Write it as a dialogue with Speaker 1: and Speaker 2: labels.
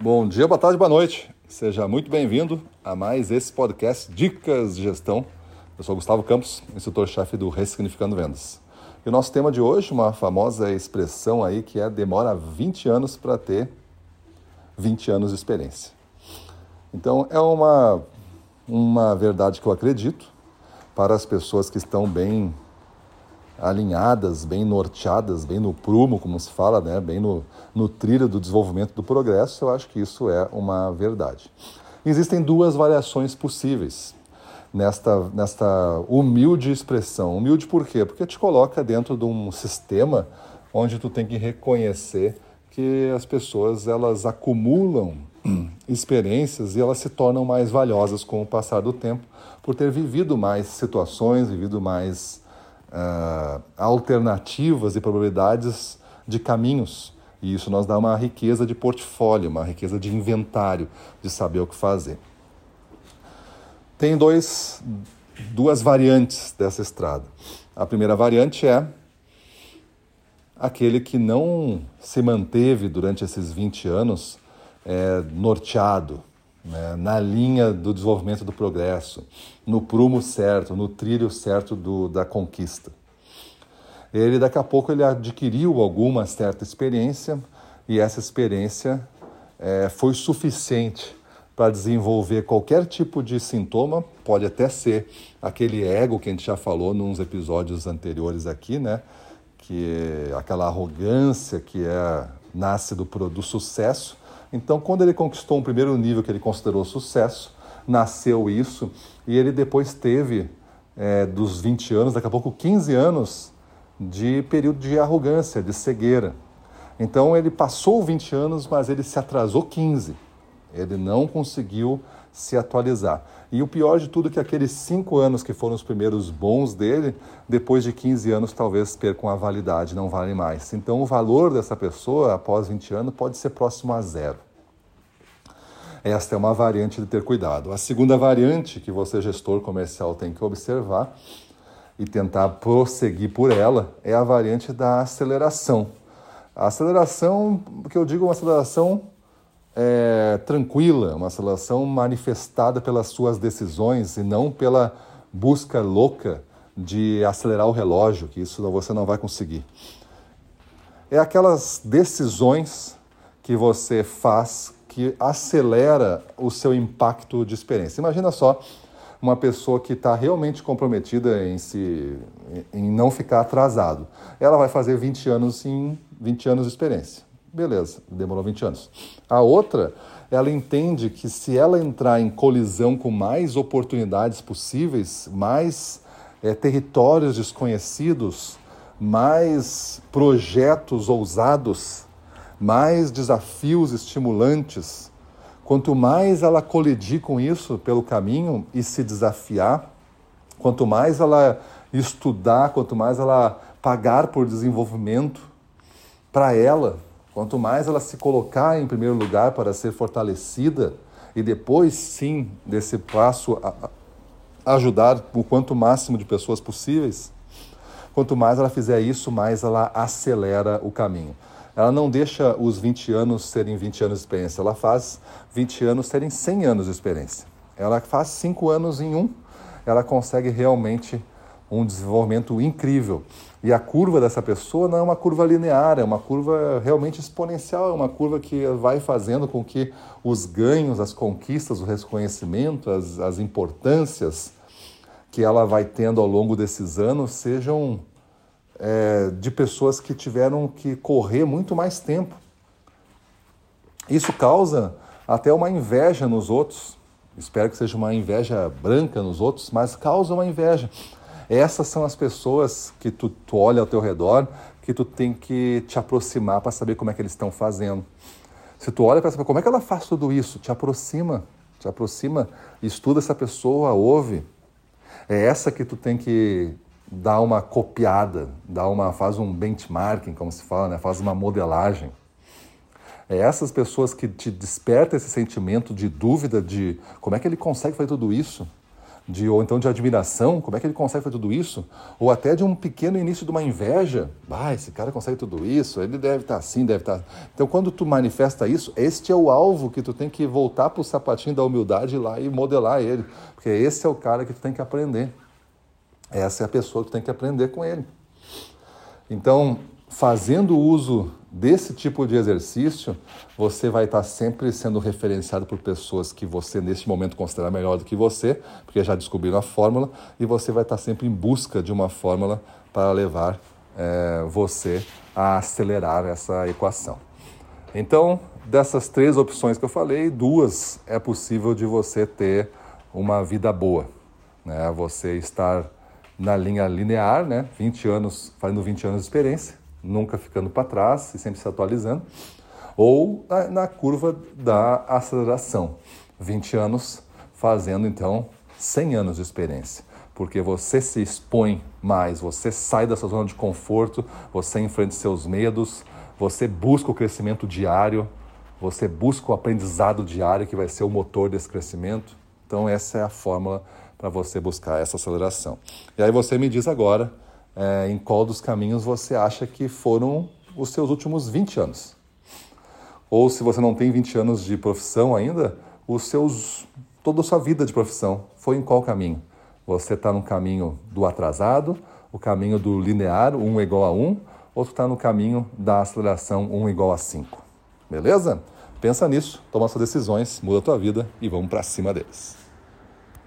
Speaker 1: Bom dia, boa tarde, boa noite. Seja muito bem-vindo a mais esse podcast Dicas de Gestão. Eu sou Gustavo Campos, instrutor-chefe do Ressignificando Vendas. E o nosso tema de hoje, uma famosa expressão aí que é demora 20 anos para ter 20 anos de experiência. Então é uma, uma verdade que eu acredito para as pessoas que estão bem alinhadas, bem norteadas, bem no prumo, como se fala, né? bem no, no trilho do desenvolvimento do progresso, eu acho que isso é uma verdade. Existem duas variações possíveis nesta, nesta humilde expressão. Humilde por quê? Porque te coloca dentro de um sistema onde tu tem que reconhecer que as pessoas elas acumulam experiências e elas se tornam mais valiosas com o passar do tempo por ter vivido mais situações, vivido mais uh, alternativas e probabilidades de caminhos. E isso nos dá uma riqueza de portfólio, uma riqueza de inventário, de saber o que fazer. Tem dois, duas variantes dessa estrada. A primeira variante é aquele que não se manteve durante esses 20 anos é, norteado, né, na linha do desenvolvimento do progresso, no prumo certo, no trilho certo do, da conquista. Ele daqui a pouco ele adquiriu alguma certa experiência e essa experiência é, foi suficiente para desenvolver qualquer tipo de sintoma, pode até ser aquele ego que a gente já falou nos episódios anteriores aqui, né? Que é aquela arrogância que é nasce do, do sucesso, então, quando ele conquistou um primeiro nível que ele considerou sucesso, nasceu isso, e ele depois teve, é, dos 20 anos, daqui a pouco 15 anos de período de arrogância, de cegueira. Então, ele passou 20 anos, mas ele se atrasou 15. Ele não conseguiu se atualizar. E o pior de tudo é que aqueles cinco anos que foram os primeiros bons dele, depois de 15 anos talvez percam a validade, não vale mais. Então o valor dessa pessoa após 20 anos pode ser próximo a zero. Esta é uma variante de ter cuidado. A segunda variante que você, gestor comercial, tem que observar e tentar prosseguir por ela é a variante da aceleração. A aceleração, que eu digo, uma aceleração é, tranquila, uma aceleração manifestada pelas suas decisões e não pela busca louca de acelerar o relógio, que isso você não vai conseguir. É aquelas decisões que você faz que acelera o seu impacto de experiência. Imagina só uma pessoa que está realmente comprometida em, se, em não ficar atrasado. Ela vai fazer 20 anos em 20 anos de experiência. Beleza, demorou 20 anos. A outra, ela entende que se ela entrar em colisão com mais oportunidades possíveis, mais é, territórios desconhecidos, mais projetos ousados, mais desafios estimulantes, quanto mais ela colidir com isso pelo caminho e se desafiar, quanto mais ela estudar, quanto mais ela pagar por desenvolvimento para ela, Quanto mais ela se colocar em primeiro lugar para ser fortalecida e depois sim desse passo ajudar o quanto máximo de pessoas possíveis, quanto mais ela fizer isso, mais ela acelera o caminho. Ela não deixa os 20 anos serem 20 anos de experiência, ela faz 20 anos serem 100 anos de experiência. Ela faz 5 anos em um, ela consegue realmente um desenvolvimento incrível. E a curva dessa pessoa não é uma curva linear, é uma curva realmente exponencial, é uma curva que vai fazendo com que os ganhos, as conquistas, o reconhecimento, as, as importâncias que ela vai tendo ao longo desses anos sejam é, de pessoas que tiveram que correr muito mais tempo. Isso causa até uma inveja nos outros. Espero que seja uma inveja branca nos outros, mas causa uma inveja. Essas são as pessoas que tu, tu olha ao teu redor, que tu tem que te aproximar para saber como é que eles estão fazendo. Se tu olha para saber como é que ela faz tudo isso, te aproxima, te aproxima, estuda essa pessoa, ouve. É essa que tu tem que dar uma copiada, dar uma, faz um benchmarking, como se fala, né? faz uma modelagem. É essas pessoas que te despertam esse sentimento de dúvida de como é que ele consegue fazer tudo isso. De ou então de admiração, como é que ele consegue fazer tudo isso? Ou até de um pequeno início de uma inveja. Ah, esse cara consegue tudo isso, ele deve estar assim, deve estar. Então, quando tu manifesta isso, este é o alvo que tu tem que voltar para o sapatinho da humildade lá e modelar ele. Porque esse é o cara que tu tem que aprender. Essa é a pessoa que tu tem que aprender com ele. Então, fazendo uso desse tipo de exercício, você vai estar sempre sendo referenciado por pessoas que você, neste momento, considera melhor do que você, porque já descobriram a fórmula, e você vai estar sempre em busca de uma fórmula para levar é, você a acelerar essa equação. Então, dessas três opções que eu falei, duas é possível de você ter uma vida boa. Né? Você estar na linha linear, né? 20 anos, fazendo 20 anos de experiência, nunca ficando para trás e sempre se atualizando, ou na, curva da aceleração, 20 anos fazendo então 100 anos de experiência porque você se expõe mais, você sai dessa zona de conforto, você enfrenta seus medos, você busca o crescimento diário, você busca o aprendizado diário que vai ser o motor desse crescimento. Então, essa é a fórmula para você buscar essa aceleração. E aí você me diz agora é, em qual dos caminhos você acha que foram os seus últimos 20 anos. Ou se você não tem 20 anos de profissão ainda, os seus toda a sua vida de profissão foi em qual caminho? Você está no caminho do atrasado, o caminho do linear, 1 igual a 1, ou está no caminho da aceleração 1 igual a 5. Beleza? Pensa nisso, toma suas decisões, muda a tua vida e vamos para cima deles.